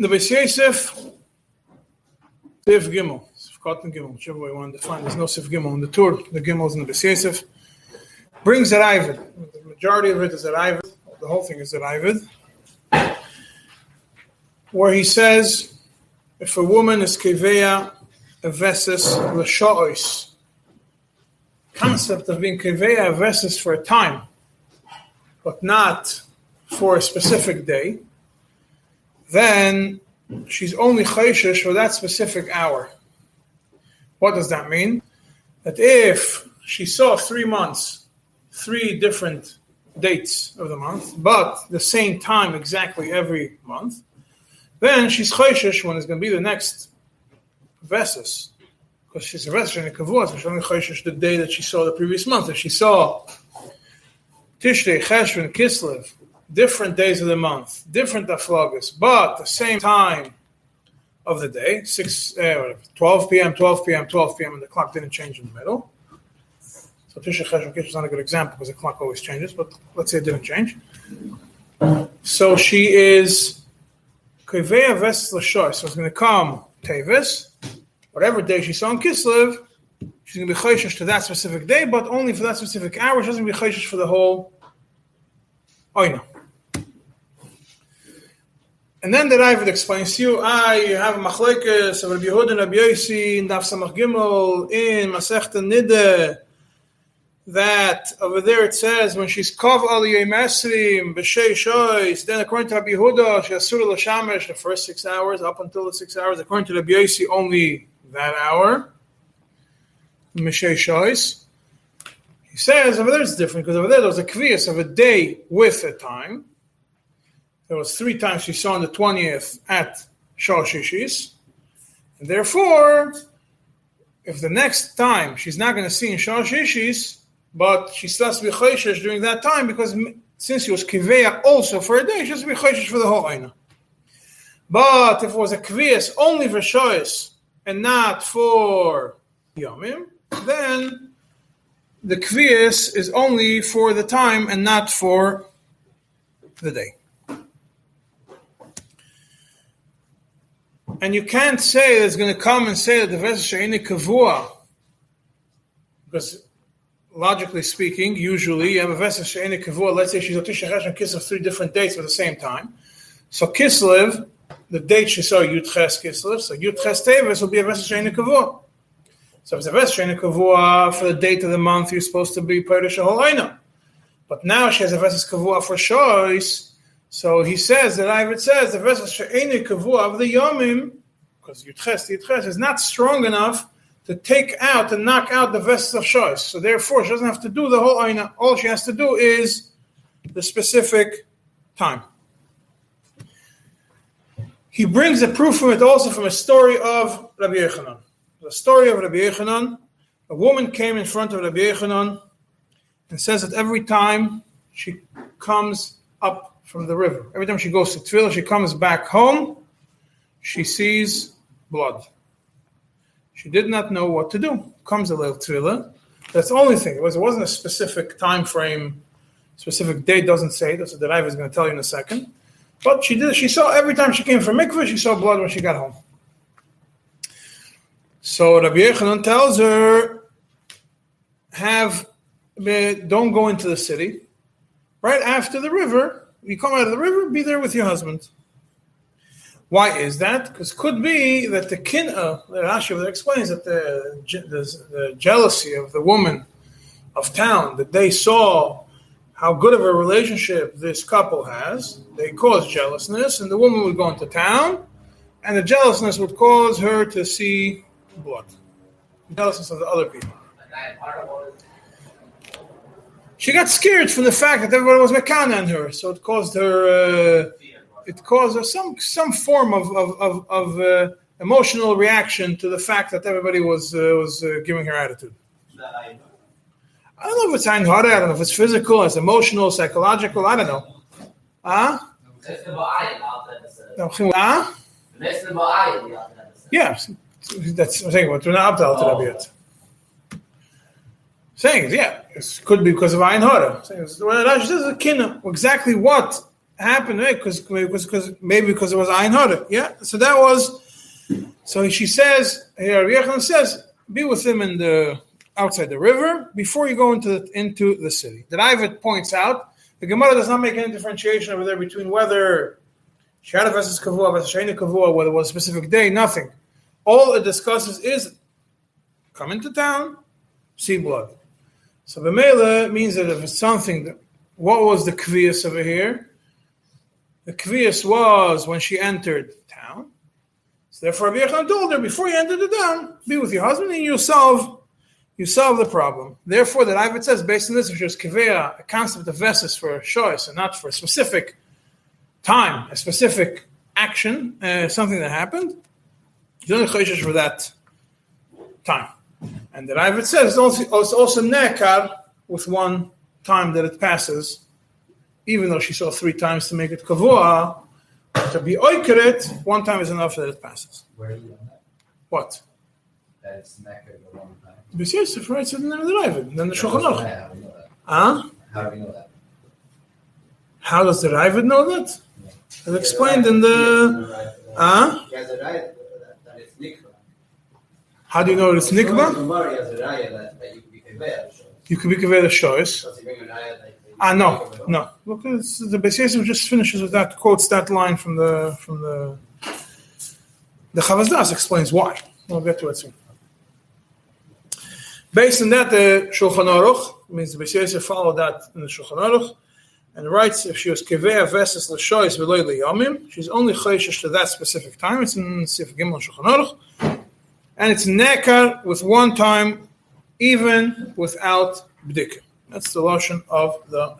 the Beis Yosef, Sif Gimel, Cotton Gimel, whichever way you want to define. There's no Sif Gimel in the Tur. The Gimel is in the Beis. Brings at Ivid. The majority of it is at Ivid. The whole thing is at Ivid. Where he says, if a woman is keveya avesis l'sha'os, concept of being keveya avesis for a time, but not for a specific day, then she's only chayshish for that specific hour. What does that mean? That if she saw three months, three different dates of the month, but the same time exactly every month, then she's chayshish when it's going to be the next vesis. Because she's a in a kavua, so she's only chayshish the day that she saw the previous month. If she saw Tishrei, Cheshvan, Kislev, different days of the month, different aflogas, but the same time of the day, 6, uh, 12 p.m., 12 p.m., 12 p.m., and the clock didn't change in the middle. So Tisha Cheshvan is not a good example because the clock always changes, but let's say it didn't change. So she is Kivea Ves Lashoy. So it's going to come Tevis, whatever day she saw in Kislev, she's going to be chayshish to that specific day, but only for that specific hour. She doesn't be chayshish for the whole oina. And then the Ravid explains to you, you have a machlekes of Rabbi Yehuda and Rabbi Yossi in Daf Samach Gimel in Masechta that over there it says when she's kav al yemesrim b'shei shois, then according to Rabbi Yehuda she asura l'shamesh the first six hours up until the six hours. According to Rabbi Yossi, only that hour. B'shei shois. He says over there it's different because over there there was a kvias of a day with a time. There was three times she saw on the twentieth at Shishis, and therefore, if the next time she's not going to see in Shishis, but she has to be chayshish during that time because since she was kiveya also for a day, she has to be chayshish for the whole aina. But if it was a kvias only for shoyes and not for yomim, then the kvias is only for the time and not for the day. And you can't say that it's going to come and say that the Vesha Sheini Kavua, because logically speaking, usually you have a Vesha Sheini Kavua, let's say she's a Tisha Chesh and Kislev three different dates at the same time. So Kislev, the date she saw Yud Ches Kislev, so Yud Ches Tevis will be a Vesha Sheini Kavua. So if it's a Sheini Kavua for the date of the month, you're supposed to be Perish Holaina. But now she has a Vesha Kavua for choice, so he says that Ivid says the vessel she'eni kavua of the yomim, because yutches yutches is not strong enough to take out and knock out the vessels of shois. So therefore, she doesn't have to do the whole aina. All she has to do is the specific time. He brings a proof from it also from a story of Rabbi Yechanan. The story of Rabbi Yechanan. A woman came in front of Rabbi Yechanan and says that every time she comes up from the river. Every time she goes to Tefillah, she comes back home, she sees blood. She did not know what to do. Comes a little Tefillah. That's the only thing. It, was, it wasn't a specific time frame, specific date doesn't say. That's what the Rav is going to tell you in a second. But she did. She saw every time she came from mikveh, she saw blood when she got home. So Rabbi Yechanan tells her, "Have eh, don't go into the city. Right after the river, you come out of the river, be there with your husband. Why is that? Because could be that the kin'ah, uh, that Rashi explains that the, the, the jealousy of the woman of town, that they saw how good of a relationship this couple has, they cause jealousness, and the woman would go into town, and the jealousness would cause her to see blood. Jealousness of the other people. She got scared from the fact that everybody was mekana on her, so it caused her. Uh, it caused her some some form of of, of, of uh, emotional reaction to the fact that everybody was uh, was uh, giving her attitude. I don't know if it's ein I don't know if it's physical, it's emotional, psychological. I don't know. Huh? Huh? Yeah, that's I'm saying. What we're not up to yet saying, yeah, it could be because of Ayin. Saying, well, Rashi says a. Exactly what happened? Eh? Because because maybe because it was Ayin Hara. Yeah. So that was. So she says here. Says, "Be with him in the outside the river before you go into the, into the city." The Ravid points out the Gemara does not make any differentiation over there between whether she had a versus kavua versus shayna kavua, whether it was a specific day. Nothing. All it discusses is come into town, see blood. So Bemela means that if it's something what was the kvias over here? The kvias was when she entered the town. So therefore, Rabbi told her, before you enter the town, be with your husband and you solve, you solve the problem. Therefore, that Ivat says, based on this, which is kivea, a concept of vesis for choice and not for a specific time, a specific action, uh, something that happened. He's only chayshish for that time. And the Ravid says it's also, it's also nekar with one time that it passes, even though she saw three times to make it kavua, to be oikeret, one time is enough that it passes. Where are you on that? What? That it's nekar the one time. Because Yosef writes it in the Ravid, then the Shulchan Aruch. How do we know that? Huh? How do we know that? How does the Ravid know that? It's explained in the. Huh? He has a right that it's nikba. How do you know it's nikba? You could be kaveh. Kaveh that? Ah, no, no. Look, the Beis just finishes with that, quotes that line from the from the. The Chavas Das explains why. We'll get to it soon. Based on that, the Shulchan Aruch means the Beis followed that in the Shulchan Aruch, and writes if she was keveh veses l'shois v'loy liyamim, she's only chayshish to that specific time. It's in Sif Gimel Shulchan Aruch, and it's nekar with one time, even without bdikah. That's the lotion of the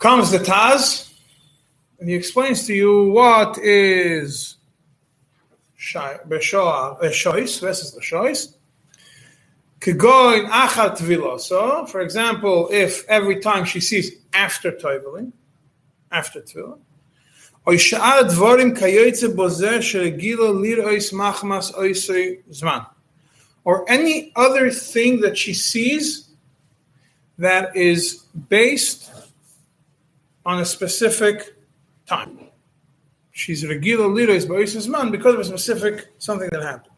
Comes the Taz, and he explains to you what is shois versus the shois. Kegoin achar tviloso. For example, if every time she sees after toiveling, after tefillah, or any other thing that she sees that is based on a specific time. She's regila lirois ba'oisei zman because of a specific something that happened.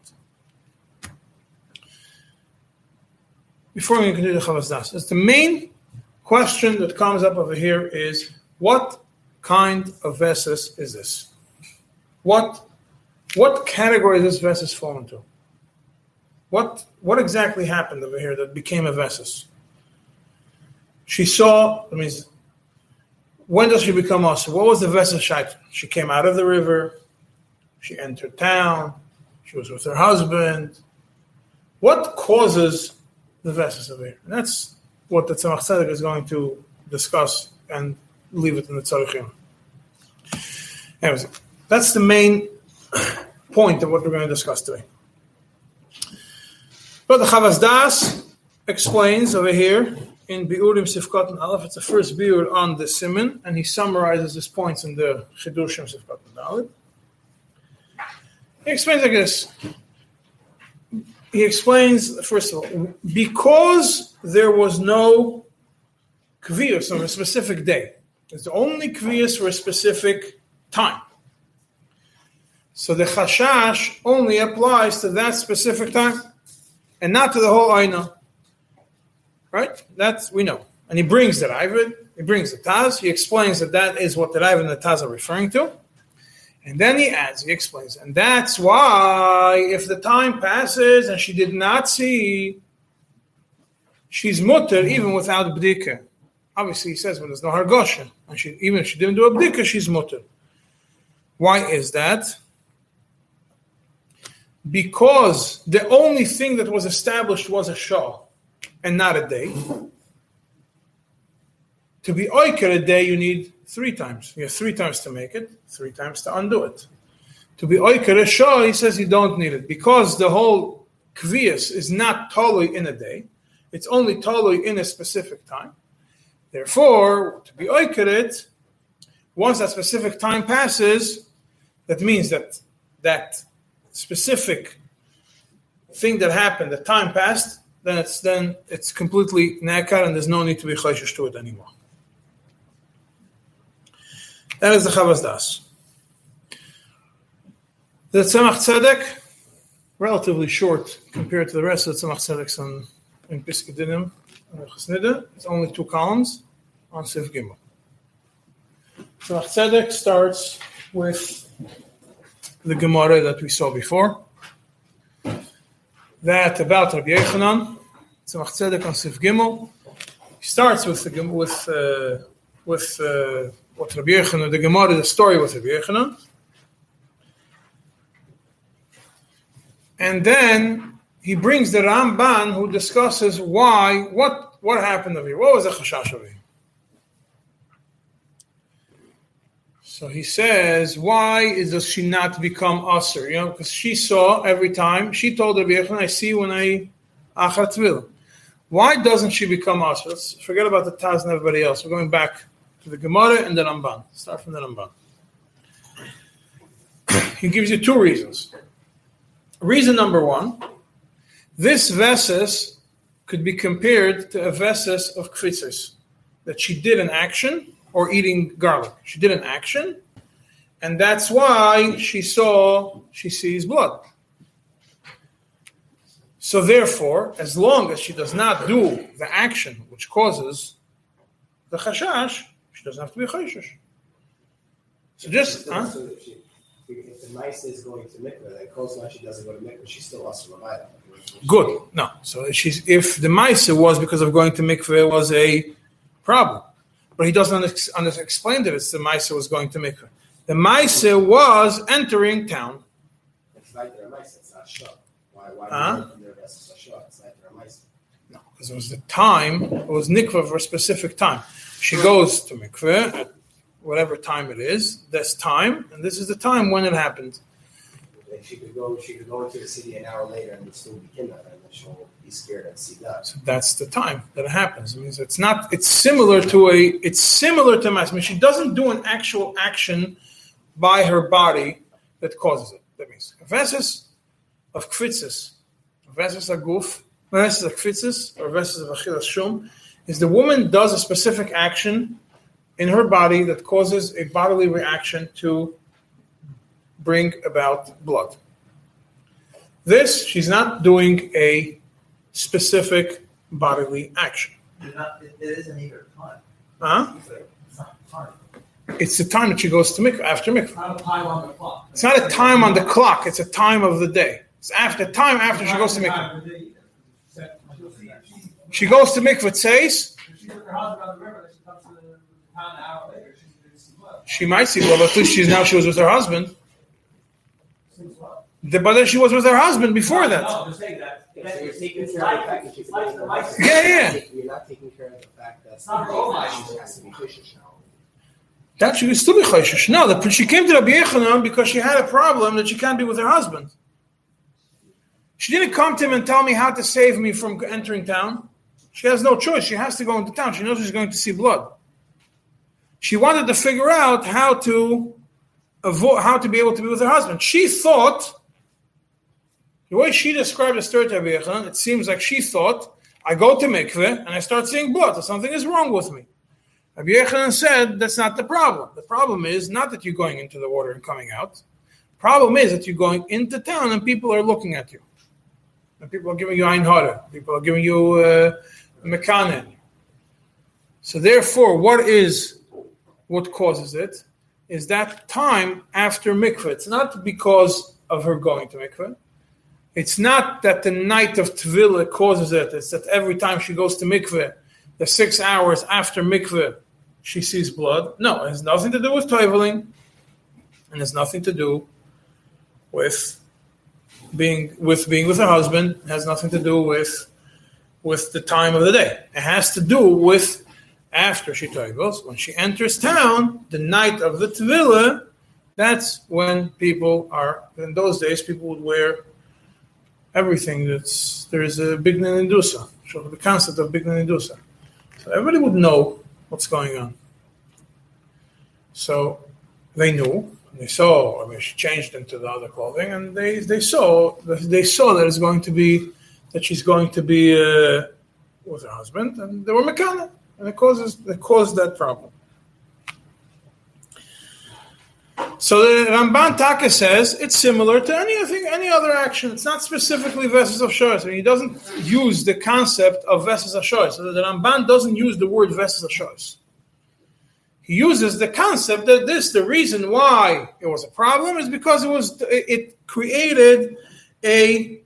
before we continue the Chavas Das, the main question that comes up over here is what kind of vesis is this? What what category does this vesis fall into? What what exactly happened over here that became a vesis? She saw, I mean, when does she become us? What was the vesis shait? She came out of the river, she entered town, she was with her husband. What causes the verses over here. And that's what the Tzemach Tzedek is going to discuss and leave it in the Tzarichim. Anyways, that's the main point of what we're going to discuss today. But the Chavas Das explains over here in Biurim Sifkat and Aleph, it's the first biur on the Simon, and he summarizes his points in the Chidushim Sifkat and Aleph. He explains like this he explains, first of all, because there was no kvius on a specific day, it's only kvius for a specific time. So the chashash only applies to that specific time and not to the whole aina. Right? That's, we know. And he brings the Ravid, he brings the Taz, he explains that that is what the Ravid and the Taz are referring to. And then he adds, he explains, and that's why if the time passes and she did not see, she's mutter even without bdika. Obviously, he says when there's no hargosha, and she, even if she didn't do a bdika, she's mutter. Why is that? Because the only thing that was established was a shah and not a day. To be oiker a day, you need three times. You have three times to make it, three times to undo it. To be oiker a shah, he says you don't need it because the whole kvias is not totally in a day. It's only totally in a specific time. Therefore, to be oiker it, once that specific time passes, that means that that specific thing that happened, the time passed, then it's then it's completely nakar and there's no need to be chayshish to it anymore. That is the Chavas Das. The Tzemach Tzedek, relatively short compared to the rest of the Tzemach Tzedek's on, in Piskei Dinim, uh, It's only two columns on Sif Gimel. Tzemach Tzedek starts with the Gemara that we saw before. That about Rabbi Yechanan, Tzemach Tzedek on Sif Gimel. He starts with the with uh, with uh, what Rabbi Yechanan, the Gemara, the story with Rabbi Yechanan. And then he brings the Ramban who discusses why, what, what happened over here. What was the chashash over here? So he says, why is, does she not become usher? You know, because she saw every time, she told Rabbi Yechon, I see when I achat tvil. Why doesn't she become usher? Let's forget about the Taz and everybody else. We're going back to the Gemara and the Ramban. Start from the Ramban. He gives you two reasons. Reason number one, this Veses could be compared to a Veses of Kvitzis, that she did an action or eating garlic. She did an action, and that's why she saw, she sees blood. So therefore, as long as she does not do the action which causes the chashash, she doesn't have to be chashash. So just, huh? So if, she, if the mice is going to mikveh, then enough she doesn't go to mikveh, she's still also a Good. No. So she's if the Maisa was because of going to mikveh was a problem, but he doesn't explain that it's the Maisa was going to mikveh. The Maisa was entering town. It's like they're it's not shah. Why, why Huh? do you think that's a shah? It's like they're mice. No, because it was the time. It was nikveh for a specific time. She goes to mikveh at whatever time it is. This time, and this is the time when it happened. Like she could go, she could go into the city an hour later and would still be kidnapped, and she'll be scared and see that. So that's the time that it happens. It means it's not. It's similar to a. It's similar to mass. I mean, she doesn't do an actual action by her body that causes it. That means a vesis of kvitzis, a vesis of guf, a kvitzis, or a vesis of achilas shum, is the woman does a specific action in her body that causes a bodily reaction to bring about blood. This, she's not doing a specific bodily action. It's not, it, isn't either time. Huh? It's not time. It's the time that she goes to mikvah, after mikvah. It's not a time on the clock. It's not a time on the clock, it's a time of the day. It's after time after she goes to mikvah. She goes to mikvah, says, she might see blood, but at least she's now she was with her husband. The- But then she was with her husband before that. No, just saying that. Yeah, so you're taking care of the fact that she it's could like go the to. Yeah, yeah. You're not taking care of the fact that It's not her own mice. she has to be Kishish now. That she could still be chayshish. No, that she came to Rabbi Yechanan because she had a problem that she can't be with her husband. She didn't come to him and tell me how to save me from entering town. She has no choice. She has to go into town. She knows she's going to see blood. She wanted to figure out how to avoid, how to be able to be with her husband. She thought, the way she described the story to Rabbi Yechanan, it seems like she thought, I go to mikveh and I start seeing blood, so something is wrong with me. Rabbi Yechanan said that's not the problem. The problem is not that you're going into the water and coming out. The Problem is that you're going into town and people are looking at you. And people are giving you ein hara. People are giving you uh, mekanen. So therefore, what is what causes it? Is that time after mikveh. It's not because of her going to mikveh. It's not that the night of Tvila causes it. It's that every time she goes to mikveh, the six hours after mikveh, she sees blood. No, it has nothing to do with toiveling, and has nothing to do with being with being with her husband. It has nothing to do with with the time of the day. It has to do with after she toivels. When she enters town, the night of the Tvila, that's when people are. In those days, people would wear everything. That's there is a big nindusa. So the concept of big nindusa. So everybody would know what's going on. So they knew. They saw. I mean, she changed into the other clothing, and they they saw they saw that it's going to be that she's going to be uh, with her husband, and they were mekana, and it causes it caused that problem. So the Ramban Taka says it's similar to anything, any other action. It's not specifically vessels of shoyes. I mean, he doesn't use the concept of vessels of shoyes. So the Ramban doesn't use the word vessels of shoyes. He uses the concept that this, the reason why it was a problem is because it was it created a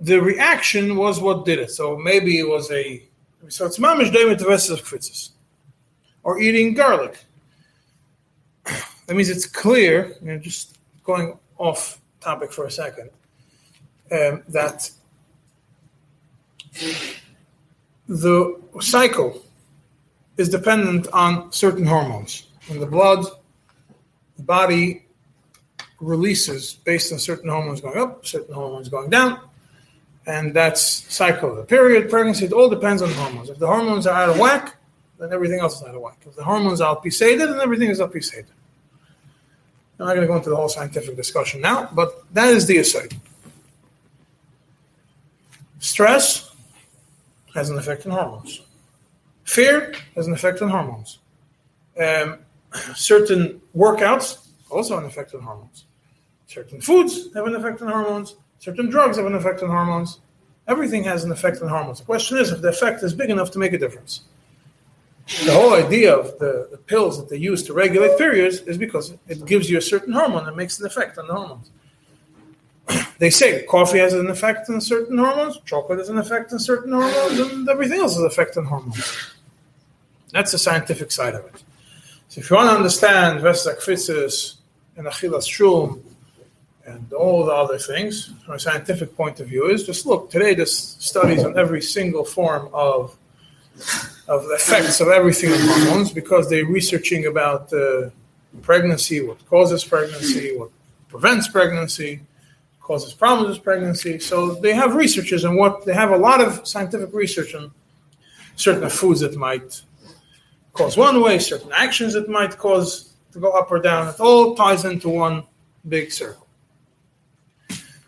the reaction was what did it. So maybe it was a so it's mamish day with the vessels of kvitzis or eating garlic. That means it's clear, you know, just going off topic for a second, um, that the cycle is dependent on certain hormones. In the blood, the body releases based on certain hormones going up, certain hormones going down, and that's cycle. The period, pregnancy, it all depends on hormones. If the hormones are out of whack, then everything else is out of whack. If the hormones are alpisated, then everything is alpisated. I'm not going to go into the whole scientific discussion now, but that is the aside. Stress has an effect on hormones. Fear has an effect on hormones. Um, certain workouts also have an effect on hormones. Certain foods have an effect on hormones. Certain drugs have an effect on hormones. Everything has an effect on hormones. The question is if the effect is big enough to make a difference. The whole idea of the, the pills that they use to regulate periods is because it gives you a certain hormone that makes an effect on the hormones. they say coffee has an effect on certain hormones, chocolate has an effect on certain hormones, and everything else has an effect on hormones. That's the scientific side of it. So if you want to understand Vestak Fitzes and Achillas Shum and all the other things from a scientific point of view is just look, today there's studies on every single form of of the effects of everything on hormones because they're researching about uh, pregnancy, what causes pregnancy, what prevents pregnancy, causes problems with pregnancy. So they have researchers and what they have a lot of scientific research on certain foods that might cause one way, certain actions that might cause to go up or down. It all ties into one big circle.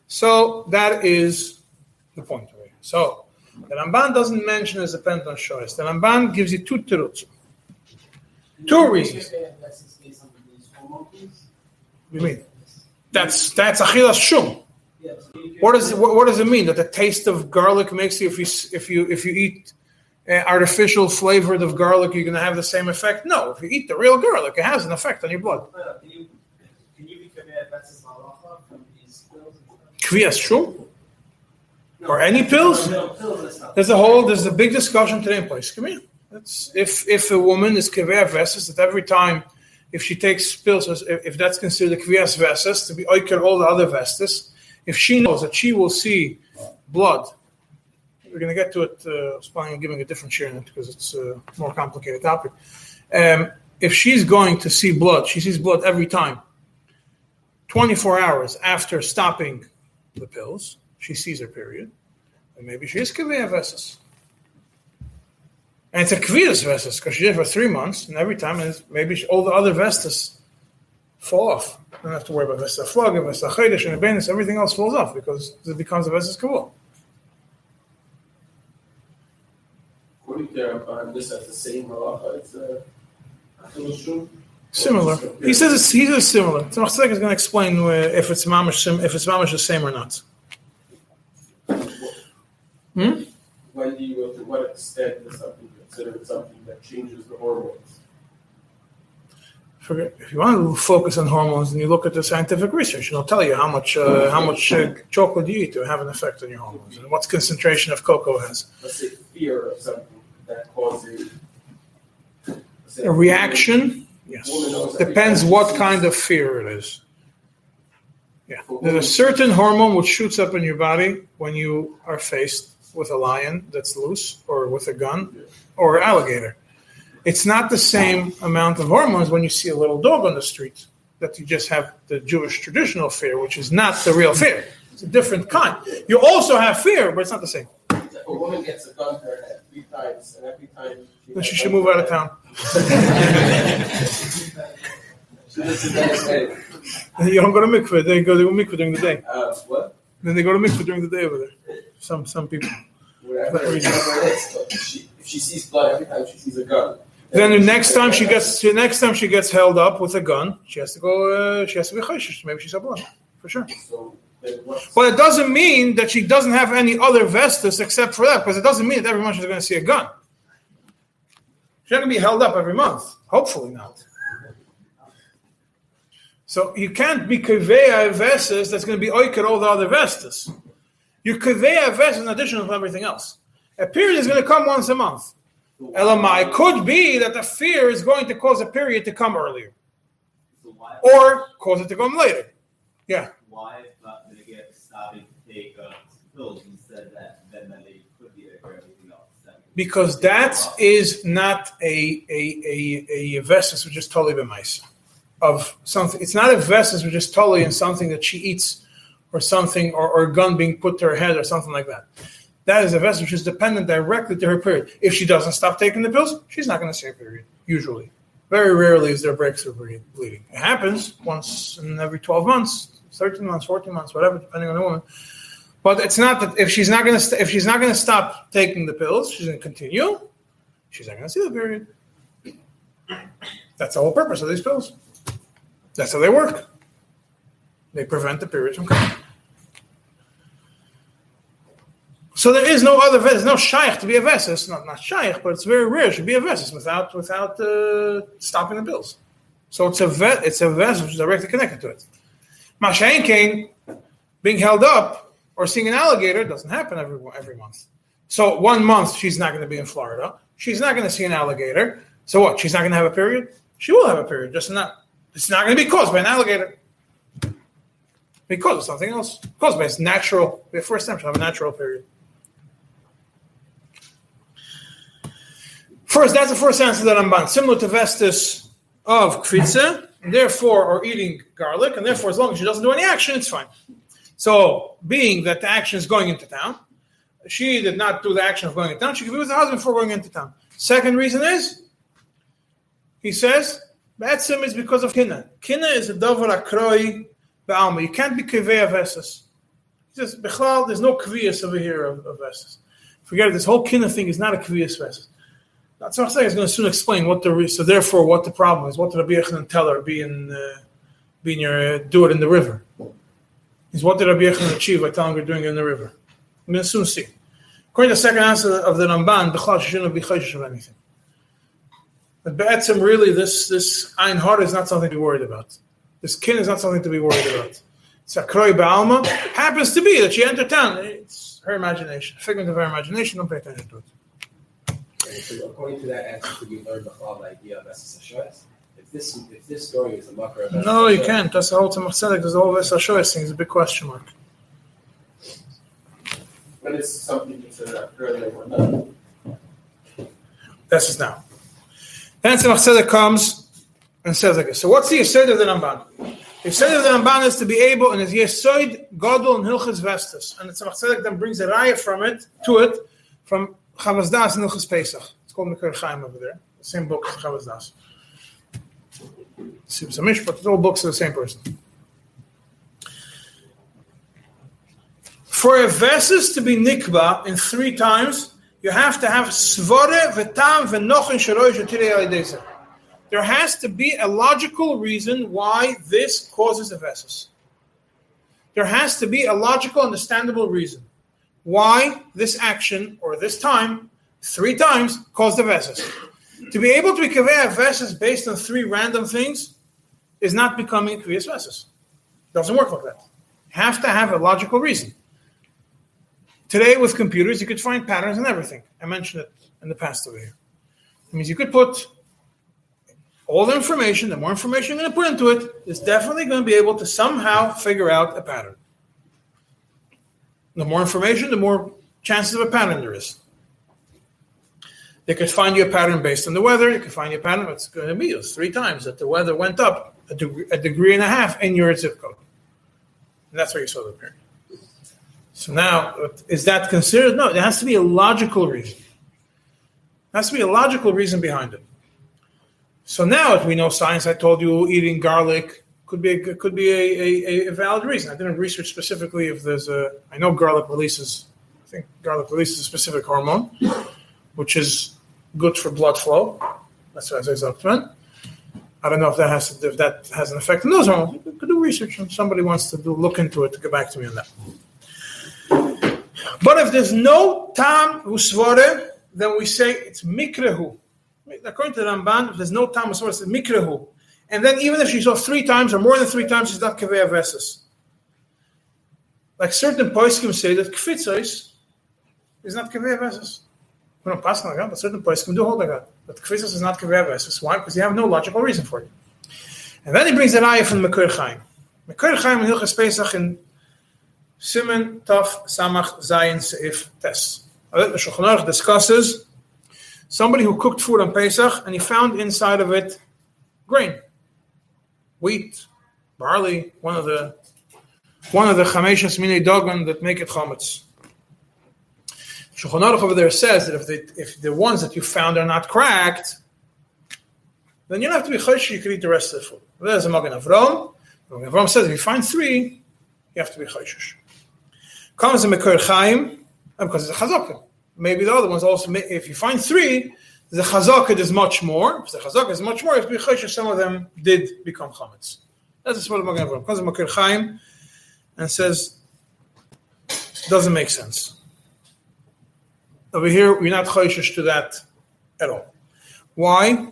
So that is the point of it. So the Ramban doesn't mention as a penton shoyes. The Ramban gives you two terutzim. Two reasons. What do you mean? That's that's achilas shum. What does it, what, what does it mean that the taste of garlic makes you if you if you if you eat uh, artificial flavored of garlic you're going to have the same effect? No, if you eat the real garlic, it has an effect on your blood. Can you, can you be committed versus halacha from these pills? Kviyas shum or any pills? There's a whole there's a big discussion today in place. Come here. That's if if a woman is kaveh veses that every time if she takes pills if, if that's considered a kvias to be oiker all the other vestes, if she knows that she will see blood, we're going to get to it. Uh, I was planning on giving a different share in it because it's a more complicated topic. Um, if she's going to see blood, she sees blood every time. 24 hours after stopping the pills, she sees her period, and maybe she is kaveh veses. And it's a kvias vestes because she did it for three months, and every time it's maybe she, all the other vestes fall off. You don't have to worry about vesta flog, vesta chedesh, and abenis. Everything else falls off because it becomes a vestes kavul. According to Ramban, this the same halacha uh, Similar. He says it's he says similar. So is going to explain if it's mamish if it's mamish the same or not. Hmm? When do you go to what extent is something considered something that changes the hormones? If you want to focus on hormones, and you look at the scientific research, and it'll tell you how much uh, how much uh, chocolate you eat to have an effect on your hormones, and what concentration of cocoa has. Let's say fear of something that causes A reaction, yes, Woman knows every depends what kind of fear it is. Yeah, there's a certain hormone which shoots up in your body when you are faced with a lion that's loose, or with a gun, or alligator. It's not the same amount of hormones when you see a little dog on the street that you just have the Jewish traditional fear, which is not the real fear. It's a different kind. You also have fear, but it's not the same. If a woman gets a gun to her head three times, and every time Then she should move out of town. She doesn't get it. You don't go to mikveh. They go to mikveh during the day. Uh, what? Then they go to mikveh during the day over there. Some some people. Whatever, whatever it is. But if she, if she sees blood every time she sees a gun, Then the next time she gets, the next time she gets held up with a gun, she has to go. Uh, she has to be chayshish. Maybe she's a blood for sure. So But it doesn't mean that she doesn't have any other vestus except for that, because it doesn't mean that every month she's going to see a gun. She's not going to be held up every month. Hopefully not. So you can't be kavea vestus that's going to be oiker all the other vestus. Your kavea vestus in addition to everything else. A period is going to come once a month. LMI could be that the fear is going to cause a period to come earlier or cause it to come later. Yeah. why is not gonna get started to take uh, pills instead that then they could be there for everything else? Because that is not a a a, a vestus which is totally b'mais of something. It's not a vestus which is totally in something that she eats or something or, or a gun being put to her head or something like that. That is a vestus which is dependent directly to her period. If she doesn't stop taking the pills, she's not going to see a period. Usually, very rarely is there breakthrough ble- bleeding. It happens once in every twelve months, thirteen months, fourteen months, whatever, depending on the woman. But it's not that if she's not going to st- if she's not going to stop taking the pills, she's going to continue. She's not going to see the period. That's the whole purpose of these pills. That's how they work. They prevent the periods from coming. So there is no other ves, no shaykh to be a ves. It's not not shaykh, but it's very rare to be a ves without without uh, stopping the bills. So it's a vet, it's a ves which is directly connected to it. Mashain Kane being held up or seeing an alligator doesn't happen every every month. So one month she's not going to be in Florida. She's not going to see an alligator. So what? She's not going to have a period. She will have a period, just not. It's not going to be caused by an alligator. Because of something else. Caused by its natural. The first time she'll have a natural period. First, that's the first answer that I'm buying. Similar to Vestus of Kvitze, and therefore, or eating garlic, and therefore, as long as she doesn't do any action, it's fine. So, being that the action is going into town, she did not do the action of going into town. She could be with her husband before going into town. Second reason is, he says, Batsim is because of kina. Kina is a davar akroi ba'alma. You can't be kivei vesis. He says, Bechlal, there's no kviyas over here of, of vesis. Forget it. This whole kina thing is not a kviyas vesis. That's what I'm saying. He's going to soon explain what the so therefore what the problem is. What did Rabbi Yochanan tell her? Be in, uh, your uh, do it in the river. Is what did Rabbi Yochanan achieve by telling her doing it in the river? I'm going to soon see. According to the second answer of the Ramban, she shouldn't be chayshish of anything. But Ba'atzim, really, this this Ein Har is not something to be worried about. This kin is not something to be worried about. Sakroi Ba'alma happens to be that she entered town. It's her imagination, a figment of her imagination. Don't pay attention to it. So according to that answer, could we learn the whole idea of Esses? If this if this story is a of No, you can't. That's the whole Tzemach Tzedek. There's all this Hashoyas thing is a big question mark. But it's something to consider earlier or not. That's just now. Then Tzemach Tzedek comes and says like this. So what's the Yesod of the Ramban? The Yesod of the Ramban is to be able, and it's Yesod, Godel, and Hilchas Vestus. And the Tzemach Tzedek then brings a raya from it, to it, from Chavas Das and Hilchas Pesach. It's called Mekar Chaim over there. The same book Chavas Das. It's a mishpat, it's all books of the same person. For a Vestus to be Nikba in three times, you have to have svare v'tam al There has to be a logical reason why this causes a vessus. There has to be a logical, understandable reason why this action or this time, three times, caused a vessus. To be able to be kaveh a vessus based on three random things is not becoming kaveh vessus. Doesn't work like that. Have to have a logical reason. Today, with computers, you could find patterns in everything. I mentioned it in the past over here. It means you could put all the information, the more information you're going to put into it, is definitely going to be able to somehow figure out a pattern. The more information, the more chances of a pattern there is. They could find you a pattern based on the weather. You could find you a pattern. It's going to be it's three times that the weather went up a degree, a degree and a half in your zip code. And that's where you saw the pattern. So now, is that considered? No, there has to be a logical reason. There has to be a logical reason behind it. So now, if we know science, I told you eating garlic could be a, could be a, a, a valid reason. I didn't research specifically if there's a. I know garlic releases. I think garlic releases a specific hormone, which is good for blood flow. That's what I man. I don't know if that has if that has an effect on those hormones. Could do research and somebody wants to do, look into it to get back to me on that. But if there's no tam usvore, then we say it's mikrehu. According to the Ramban, if there's no tam usvore, it's mikrehu. And then even if she saw three times or more than three times, she's not kaveh vesis. Like certain poskim say that kfitzos is not kaveh vesis. We don't pass like that, but certain poskim do hold like that. But kfitzos is not kaveh vesis. Why? Because you have no logical reason for it. And then he brings an ayah from Mekur Chaim. Mekur Chaim in Hilchas Pesach in Simon Taf Samach Zayin Seif Tes. The Shulchan Aruch discusses somebody who cooked food on Pesach and he found inside of it grain, wheat, barley, one of the one of the chameshas minei dogon that make it chametz. Shulchan Aruch over there says that if the if the ones that you found are not cracked, then you don't have to be choshesh. You can eat the rest of the food. There's a Magen Avram. Magen Avram says if you find three, you have to be choshesh. Comes a Mekur Chaim, because it's a chazaka. Maybe the other ones also. If you find three, the chazaka is much more. If the chazaka is much more, have to. Some of them did become chametz. That's spot of Magen Avram. Comes a Mekur Chaim and says doesn't make sense. Over here, we're not choshesh to that at all. Why?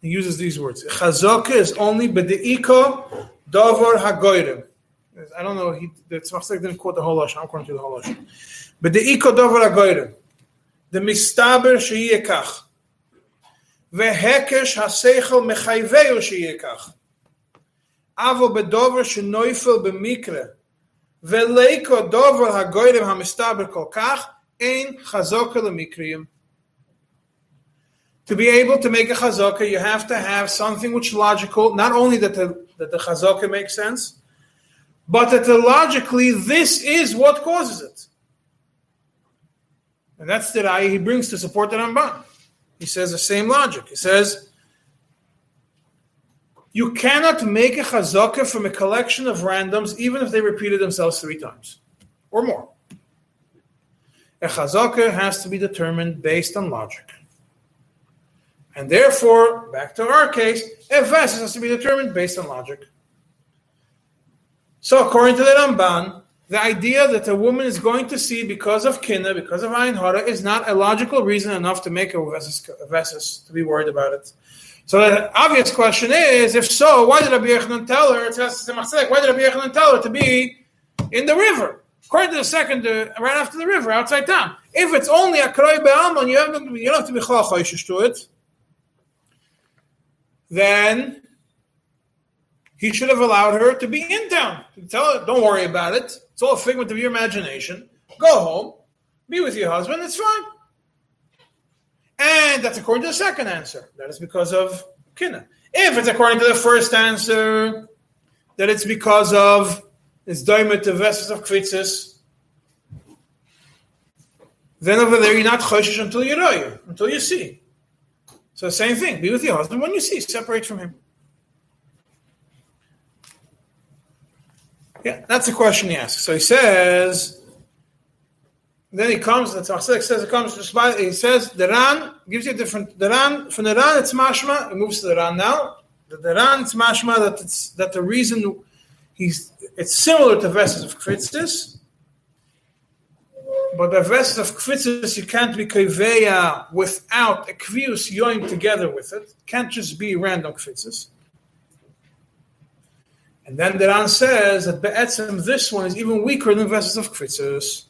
He uses these words. Chazaka is only b'de'ika davar hagoyrim. I don't know. He, the Tzmach didn't quote the whole lashon. I'm quoting the whole lashon. B'de'ika davar hagoyrim. The mistaber sheyeh kach. Haseichel mechayveu sheyeh kach. Avo bedover shenoifel b'mikre. Veleiko dover hagoyrim hamistaber kol kach. Ein chazaka lemikriim. To be able to make a chazaka, you have to have something which logical, not only that the, that the chazaka makes sense, but the this is what causes it. And that's the raya he brings to support the Ramban. He says the same logic. He says, you cannot make a chazaka from a collection of randoms, even if they repeated themselves three times or more. A chazaka has to be determined based on logic. And therefore, back to our case, a vessel has to be determined based on logic. So, according to the Ramban, the idea that a woman is going to see because of kinna, because of ayin hara, is not a logical reason enough to make a vesis to be worried about it. So, the obvious question is: If so, why did Rabbi Yechanan tell her? Why did Rabbi Yechanan tell her to be in the river? According to the second, uh, right after the river, outside town. If it's only a kroy be'alman, you, have to- you don't have to be chalachayish to it then he should have allowed her to be in town. Tell her, don't worry about it. It's all a figment of your imagination. Go home, be with your husband, it's fine. And that's according to the second answer. That is because of kinna. If it's according to the first answer, that it's because of it's diamond of vessels of kvitzis, then over there you're not choshish until you know you, until you see. So same thing. Be with your husband when you see. Separate from him. Yeah, that's the question he asks. So he says. Then he comes. The Tzachzik says it comes. He says the Ran gives you a different. The Ran from the Ran it's mashma. It moves to the Ran now. The, the Ran it's mashma that it's that the reason he's it's similar to vessels of kritzis. But the vessels of kvitzis, you can't be kaveya without a kvius yoim together with it. Can't just be random kvitzis. And then the Ran says that be'etzim, this one is even weaker than vessels of kvitzis.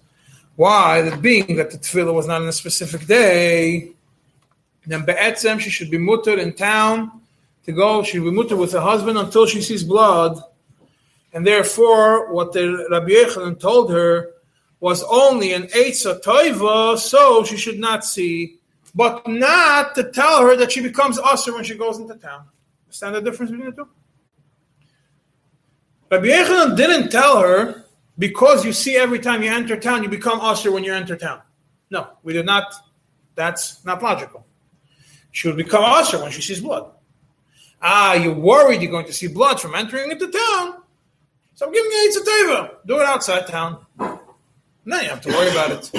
Why? That being that the tefillah was not on a specific day, then be'etzim, she should be mutter in town to go. She should be mutter with her husband until she sees blood. And therefore, what the Rabbi Yechanan told her was only an Eitzah Toiva, so she should not see, but not to tell her that she becomes usher when she goes into town. Understand the difference between the two? Rabbi Yechanan didn't tell her because you see every time you enter town, you become usher when you enter town. No, we did not. That's not logical. She would become usher when she sees blood. Ah, you're worried you're going to see blood from entering into town. So I'm giving you a Teva. Do it outside town. No, you have to worry about it.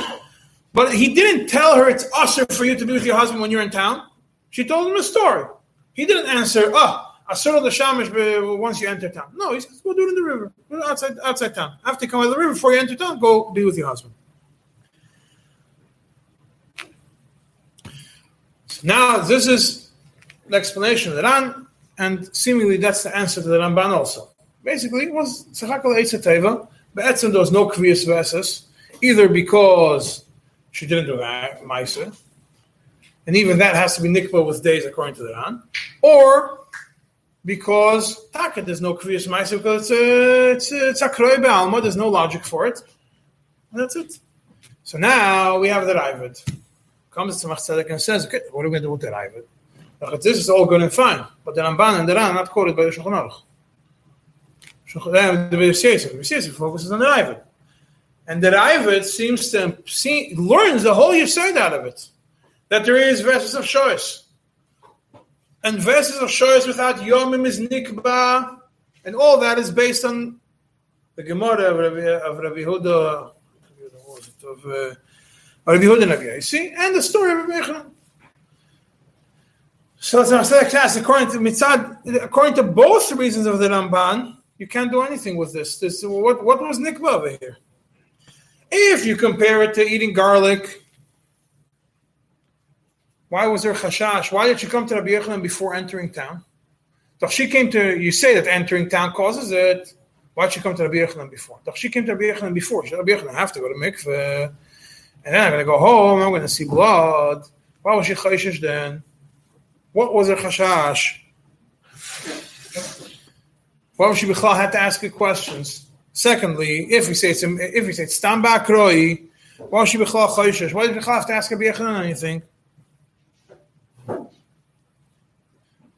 But he didn't tell her it's usher for you to be with your husband when you're in town. She told him a story. He didn't answer, oh, Asur the Shamish once you enter town. No, he says, go do it in the river. Go outside outside town. After you come out of the river, before you enter town, go be with your husband. So now this is the explanation of the Ran, and seemingly that's the answer to the Ramban also. Basically, it was Tzachakal Eitz Teva. Be'etzim there was no Kviyas Veses, either because she didn't do that, Maisa, and even that has to be nikba with days according to the Ran, or because taka there's no kriyas ma'aser because it's a it's a, kroy be'alma. There's no logic for it. And that's it. So now we have the Raavad. Comes to Tzemach Tzedek and says, okay, what are we going to do with the Raavad? This is all good and fine, but the Ramban and the Ran are not quoted by the Shulchan Aruch. Shulchan- eh, The Yosef, Yosef focuses on the Raavad. And the Raavad seems to see, learns the whole Yesod out of it. That there is verses of choice and verses of Shoyas without Yomim is Nikba, and all that is based on the Gemara of Rabbi, of Rabbi Huda, of uh, Rabbi Huda Navi, you see, and the story of Rabbi. So as I said, according to Mitzad, according to both reasons of the Ramban, you can't do anything with this. This what what was Nikba over here? If you compare it to eating garlic, why was there chashash? Why did she come to Rabbi Yochanan before entering town? So she came to, you say that entering town causes it. Why did she come to Rabbi Yochanan before? So she came to Rabbi Yochanan before. She said, Rabbi Yochanan, I have to go to mikveh. And then I'm going to go home. I'm going to see blood. Why was she chashish then? What was her chashash? Why was she bichlal had to ask her questions? Secondly, if we say it's if we say it's stam ba'kroi, why was she bichlal chashish? Why did bichlal have to ask Rabbi Yochanan anything?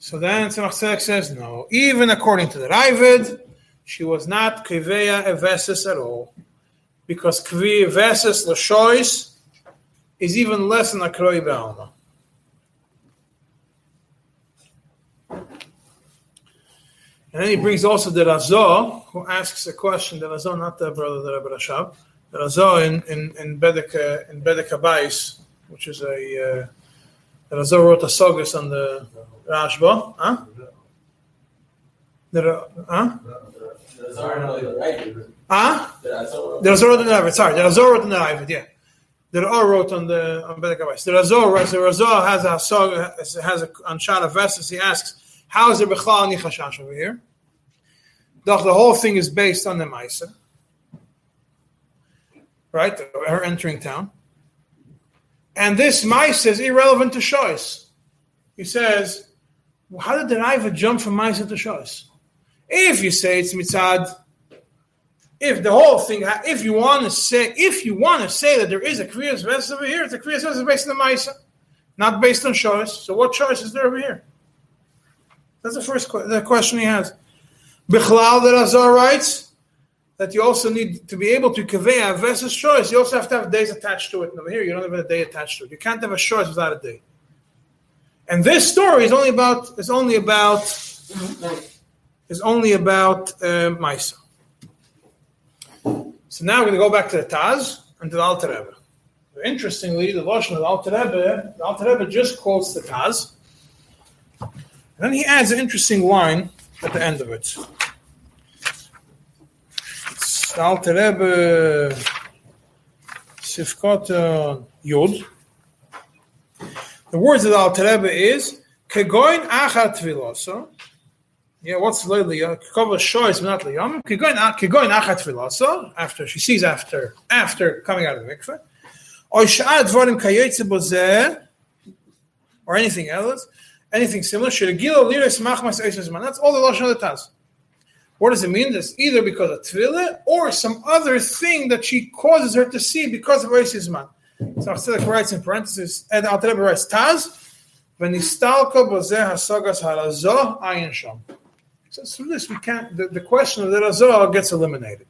So then Tzemach Tzedek says, no, even according to the Raavad, she was not Kveya Evesis at all. Because Kvi Evesis Lashois is even less than a Kroi Be'alma. And then he brings also the Raza, who asks a question, the Raza, not the brother, the Rebbe Rashab, the Raza in, in, in Bedek, in Bedek Habais, which is a, uh, the Raza wrote a Sogas on the Rashba, huh? The, huh? The. Huh? The Raza wrote on the Raavad, sorry, the Raza wrote on the Raavad, yeah. The Raza wrote on the on Bedek Habais. The Raza, the Raza has a Soga, has a on Shana Vestas, he asks, how is there Bechal Nichashash over here? The, the whole thing is based on the Maisa, right? Her entering town. And this Maisa is irrelevant to Shois. He says, well, how did the Raiva jump from Maisa to Shois? If you say it's mitzad, if the whole thing, if you want to say, if you want to say that there is a kriyas vest over here, it's a kriyas vest based on the Maisa, not based on Shois. So what choice is there over here? That's the first que- the question he has. Bichlal, the Razar writes that you also need to be able to convey a versus choice. You also have to have days attached to it. And over here, you don't have a day attached to it. You can't have a choice without a day. And this story is only about is only about is only about uh, Maisa. So now we're going to go back to the Taz and to the Alter Rebbe. Interestingly, the Lashon of the Alter Rebbe, the Alter Rebbe just quotes the Taz, and then he adds an interesting line at the end of it. Sifkot uh, Yod. The words of the Alter Rebbe is Kegoin Achat Tviloso. Yeah, what's lately? Cover shoys not liyam. Kegoin achat tfilaso. After she sees after after coming out of the mikveh, or shad dvarim kayetze bozeh, or anything else, anything similar. Shirgilo liris machmas eisesman. That's all the lashon of the Taz. What does it mean? That's either because of tefillah or some other thing that she causes her to see because of eisesman. So Tzedek writes in parentheses, and Al Rebbe writes Taz, v'nistalko bozeh hasagas harazo ayin sham. So through this, we can't. The, the question of the Raza gets eliminated.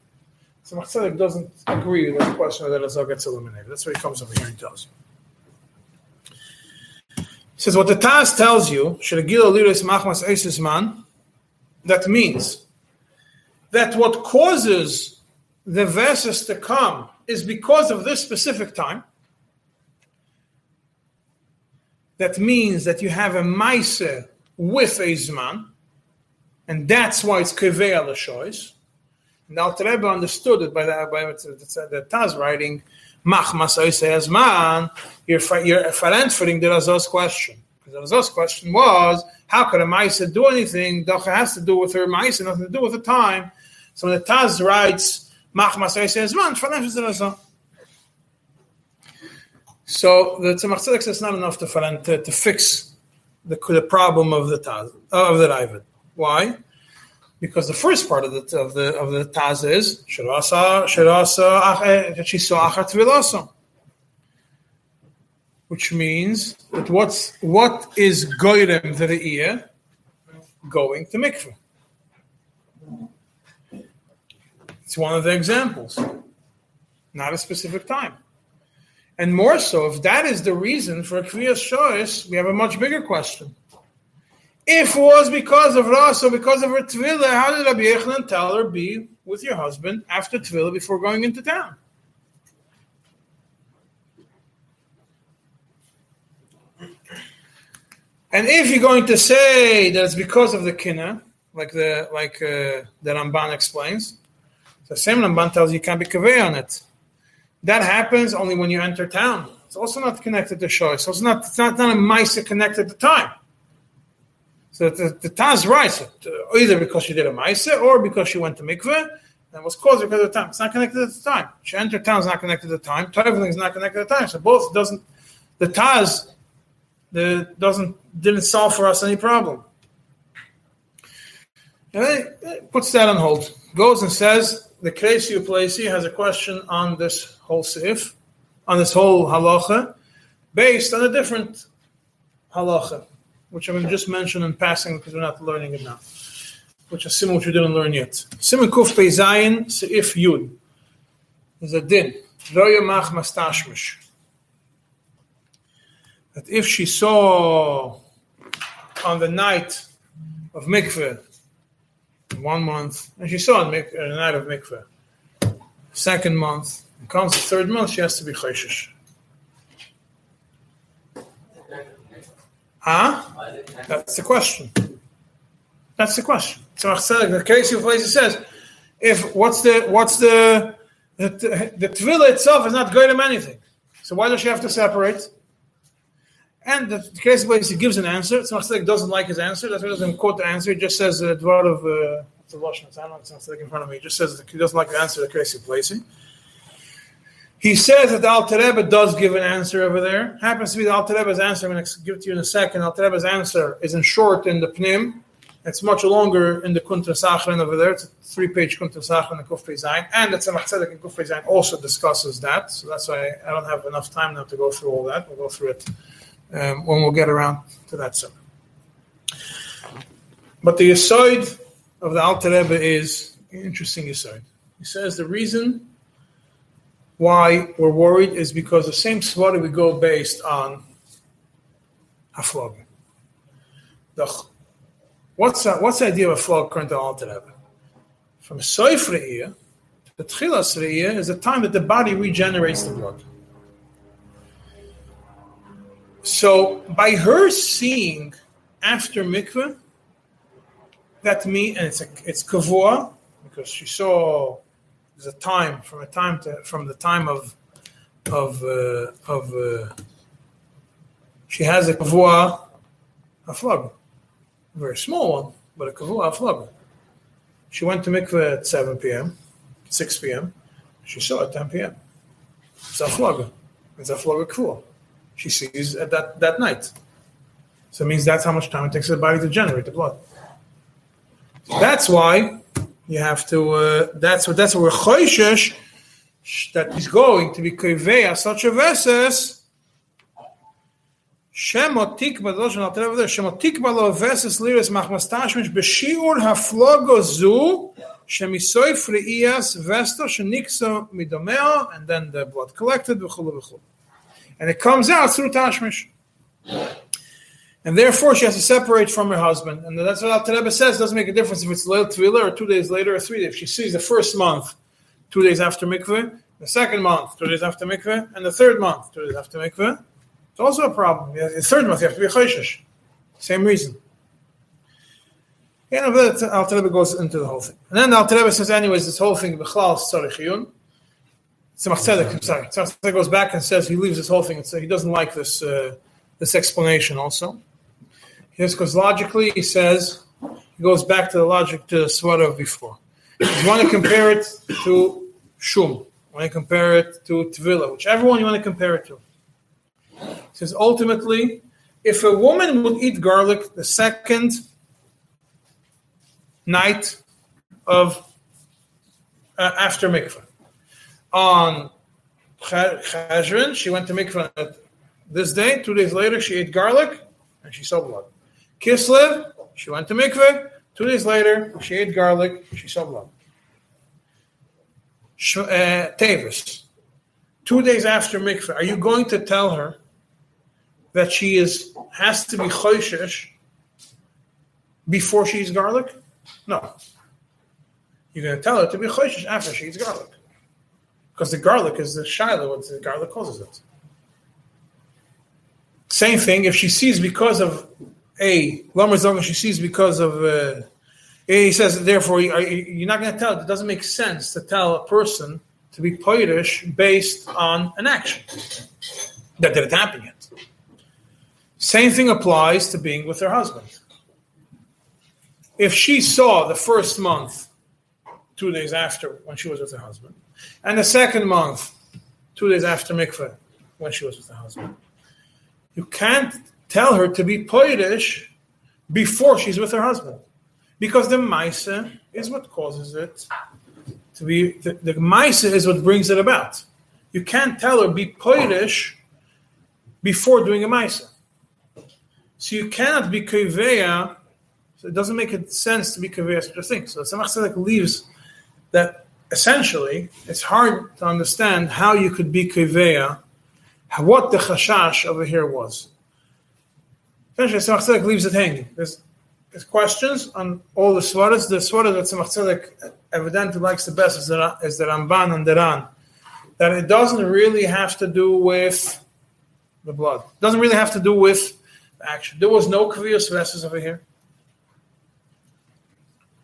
So Tzemach Tzedek doesn't agree that the question of the Raza gets eliminated. That's what he comes over here and tells you. He says what the Taz tells you, that means that what causes the verses to come is because of this specific time. that means that you have a maise with a zman, and that's why it's kevei al shois. And Alter Rebbe understood it by the by the, Taz writing, machmas zman. You're you're answering the Razos question. Because the Razos question was, how could a maise do anything? Dacha has to do with her maise, nothing to do with the time. So when the Taz writes, machmas zman. So the Tzemach Tzedek says not enough to, to, to fix the, the problem of the Taz, of the Raavad. Why? Because the first part of the of the of the Taz is Shirasa Shirasa she saw Achat Vilasa. Which means that what's what is Goyrem the Re'iyah going to mikveh. It's one of the examples, not a specific time. And more so, if that is the reason for a Kriyas Shois, we have a much bigger question. If it was because of Ras or because of her Tvila, how did Rabbi Yochanan tell her be with your husband after Tvila before going into town? And if you're going to say that it's because of the Kina, like the like uh, the Ramban explains, the same Ramban tells you can't be kaveh on it that happens only when you enter town. It's also not connected to Shoy. So it's not it's not, not a mice connected to time. So the, the Taz writes it either because she did a mice or because she went to mikveh and was caused because of the time. It's not connected to time. She entered town is not connected to time. Traveling is not connected to time. So both doesn't the Taz the doesn't didn't solve for us any problem. And then puts that on hold. Goes and says the Kresi Uplesi has a question on this whole sif, on this whole halacha, based on a different halacha, which I'm going to just mention in passing because we're not learning it now, which is similar which we didn't learn yet. Simon Kuf Peizayin Seif Yud. There's a din. Mach Mastashmish. That if she saw on the night of mikveh, one month, and she saw on uh, the night of mikveh, second month, and comes the third month, she has to be chayshish. Huh? That's the question. That's the question. So the Kresi Uplesi says, if what's the what's the the, the tvila itself is not going to anything. So why does she have to separate? And the Kresi Uplesi he gives an answer. Tzemach doesn't like his answer. That's why he doesn't quote the answer. He just says the dvar of uh, a Lashon. I don't know. In front of me. He just says he doesn't like the answer. The of place. He says that the Alter Rebbe does give an answer over there. Happens to be the Alter Rebbe's answer. I'm going to give it to you in a second. Alter Rebbe's answer is in short in the Pnim. It's much longer in the Kuntra Sachrin over there. It's a three-page Sachrin in Kufri Zayin. And the Tzemach Tzedek in Kufri Zayin also discusses that. So that's why I don't have enough time now to go through all that. We'll go through it um, when we'll get around to that. So. But the aside of the Alter Rebbe is an interesting aside. He says the reason why we're worried is because the same svara we go based on haflog. The, what's that, what's the idea of a flog current to Alter Rebbe? From Soif Re'iyah, the Tchilas Re'iyah is the time that the body regenerates the blood. So by her seeing after mikveh, that me and it's a, it's kavua because she saw the time from a time to from the time of of uh, of uh, she has a kavua a flug, a very small one, but a kavua a flug. She went to mikveh at 7 p.m., 6 p.m. She saw at 10 p.m. It's a flug. It's a flug kavua. She sees at that, that night. So it means that's how much time it takes the body to generate the blood. That's why you have to. Uh, that's what. That's what we're choishish that he's going to be koveya such a verses. Shemotik badoshan al terev there. Shemotik balo verses liris machmastashmish b'shiur haflogo zu shemisoy friiyas vesto shenikso midomeo and then the blood collected v'chulu v'chulu. And it comes out through tashmish. And therefore, she has to separate from her husband. And that's what Al Rebbe says. It doesn't make a difference if it's Leil Tvila or two days later or three days. If she sees the first month, two days after mikveh, the second month, two days after mikveh, and the third month, two days after mikveh, It's also a problem. The third month, you have to be choishish. Same reason. And know, but Alter Rebbe goes into the whole thing. And then Alter Rebbe says, anyways, this whole thing, B'chlal Tzarechiyun. Tzemach I'm sorry. Tzemach goes back and says he leaves this whole thing and says he doesn't like this uh, this explanation also. Yes, because logically he says, he goes back to the logic to the Svara of before. You want to compare it to Shum. You want to compare it to Tvila, whichever one you want to compare it to. He says, ultimately, if a woman would eat garlic the second night of uh, after mikveh. On Cheshvan, she went to mikveh this day. Two days later, she ate garlic and she saw blood. Kislev, she went to mikveh. Two days later, she ate garlic. She saw blood. Sh- uh, Tavis, two days after mikveh, are you going to tell her that she is has to be choishish before she eats garlic? No. You're going to tell her to be choishish after she eats garlic. Because the garlic is the shiloh, what the garlic causes it. Same thing if she sees because of a Zogan, she sees because of uh, he says therefore you- you're not going to tell it doesn't make sense to tell a person to be poitish based on an action that didn't happen yet. Same thing applies to being with her husband. If she saw the first month two days after when she was with her husband, and the second month two days after mikveh when she was with her husband, you can't tell her to be poitish before she's with her husband, because the maisa is what causes it to be. The, the maisa is what brings it about. You can't tell her be poitish before doing a maisa. So you cannot be kiveya. So it doesn't make sense to be kiveya such a thing. So Tzedek leaves that essentially it's hard to understand how you could be kiveya, what the chashash over here was. Essentially, Tzemach Tzedek leaves it hanging. There's, there's questions on all the svaras. The svara that Tzemach Tzedek evidently likes the best is the, is the Ramban and the Ran. That it doesn't really have to do with the blood. It doesn't really have to do with the action. There was no kaviyas vessels over here.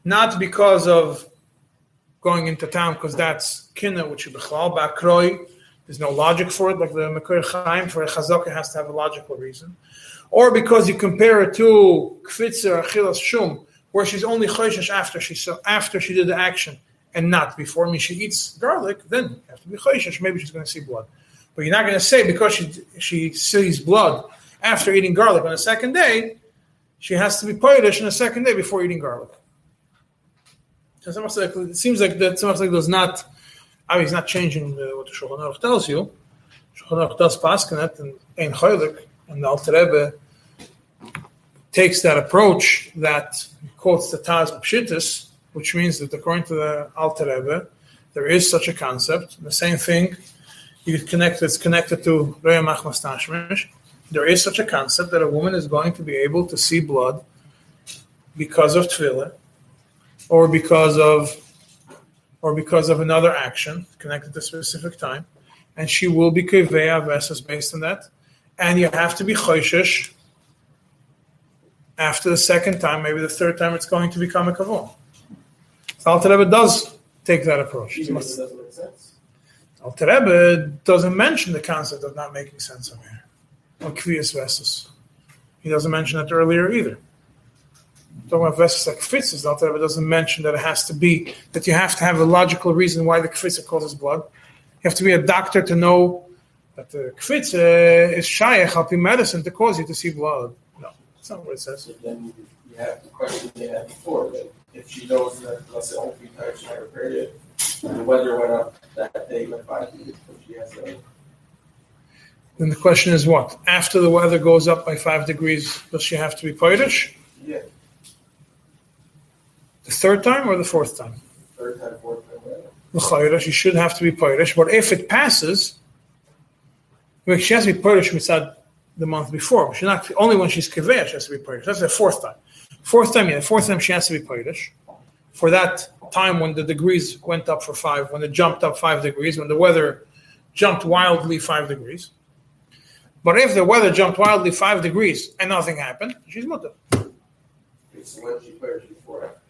Not because of going into town, because that's kinna, which is b'chlal, ba'kroi. There's no logic for it, like the Makir Chaim, for a chazaka has to have a logical reason. Or because you compare it to kfitzer, achilas shum, where she's only choishish after she saw, after she did the action and not before. I mean, she eats garlic, then you have to be choishish. Maybe she's going to see blood. But you're not going to say because she she sees blood after eating garlic on the second day, she has to be poitish on the second day before eating garlic. It's it seems like that it's almost like there's not, I mean, he's not changing uh, what the Shulchan Aruch tells you. Shulchan Aruch does paskin it and Ein Choylik, and the Alter Rebbe takes that approach that quotes the Taz Pshittis, which means that according to the Alter Rebbe, there is such a concept. The same thing, you connect it's connected to Reya Machmas Tashmish. There is such a concept that a woman is going to be able to see blood because of tefillah, or because of or because of another action connected to a specific time, and she will be kiveya versus based on that, and you have to be choishish after the second time, maybe the third time, it's going to become a kavon. Alter Rebbe does take that approach. Even doesn't make sense. Alter Rebbe doesn't mention the concept of not making sense of here. Or kviyas vesus. He doesn't mention it earlier either. Talking about vesus like kfitzes, the Alter Rebbe doesn't mention that it has to be, that you have to have a logical reason why the kfitza causes blood. You have to be a doctor to know that the kfitza is shayach, helping medicine to cause you to see blood. No, that's not what it says. So then you have the question they had before, that if she knows that, let's say, only three times she had her period, and the weather went up that day, by, so she has a, Then the question is what? After the weather goes up by five degrees, does she have to be Polish? yeah, The third time or the fourth time? third time, fourth time, she should have to be Polish. But if it passes, well, she has to be Polish mitzad the month before. She's not only when she's kiveya, she has to be Polish. That's the fourth time. Fourth time, yeah, fourth time she has to be Polish. For that time when the degrees went up for five, when it jumped up five degrees, when the weather jumped wildly five degrees. But if the weather jumped wildly five degrees and nothing happened, she's mutter. So when she played before, before, before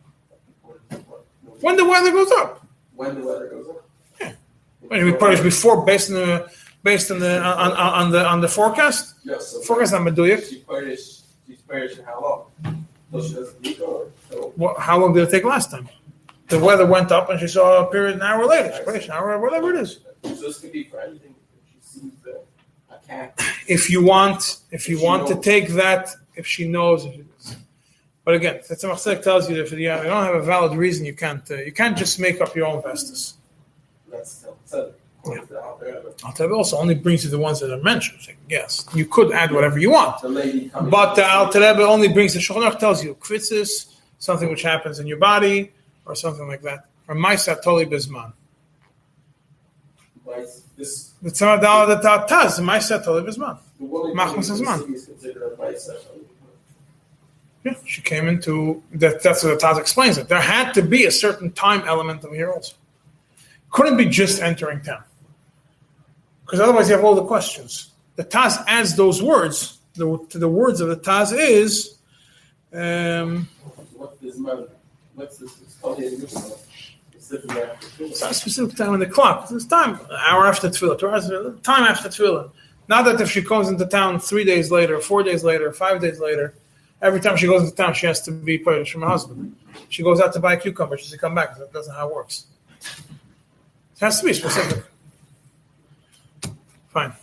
When the weather goes up, when the weather goes up. Yeah. when we punish before based on the based on the on, on, on the on the forecast. Yes. So Forecast on Meduyak. She played. She's played for how long? So she doesn't so. What, how long did it take last time? The weather went up and she saw a period an hour later. She punished an hour, whatever it is. So this could be for anything. If she sees the a cat. If you want, if you want to take that, if she knows, if it is. But again, the Tzemach Tzedek tells you that if you don't have a valid reason, you can't uh, you can't just make up your own vestas. That's said. According to the Alter Rebbe. I'll tell you also only brings you the ones that are mentioned. So yes, you could add whatever you want. The lady coming. But the Alter Rebbe only brings the Shulchan tells you kvitzis, something which happens in your body, or something like that. Or Maisa Toli Bizman. Like, this The Tzemach Dala the Taz, Maisa Toli Bizman. Machmas coming Zman. to the city is considered a vice Yeah, she came into that. That's what the Taz explains it. There had to be a certain time element over here also. Couldn't be just entering town, because otherwise you have all the questions. The Taz adds those words. The, to the words of the Taz is, um, What's this man? What's this? It's totally in this one. It's different after two. it's not a specific time in the clock. It's time, hour after tefillah, two hours, time after tefillah. Not that if she comes into town three days later, four days later, five days later, every time she goes into town, she has to be Polish from her husband. She goes out to buy a cucumber, she to come back. That doesn't how it works. It has to be specific. Fine.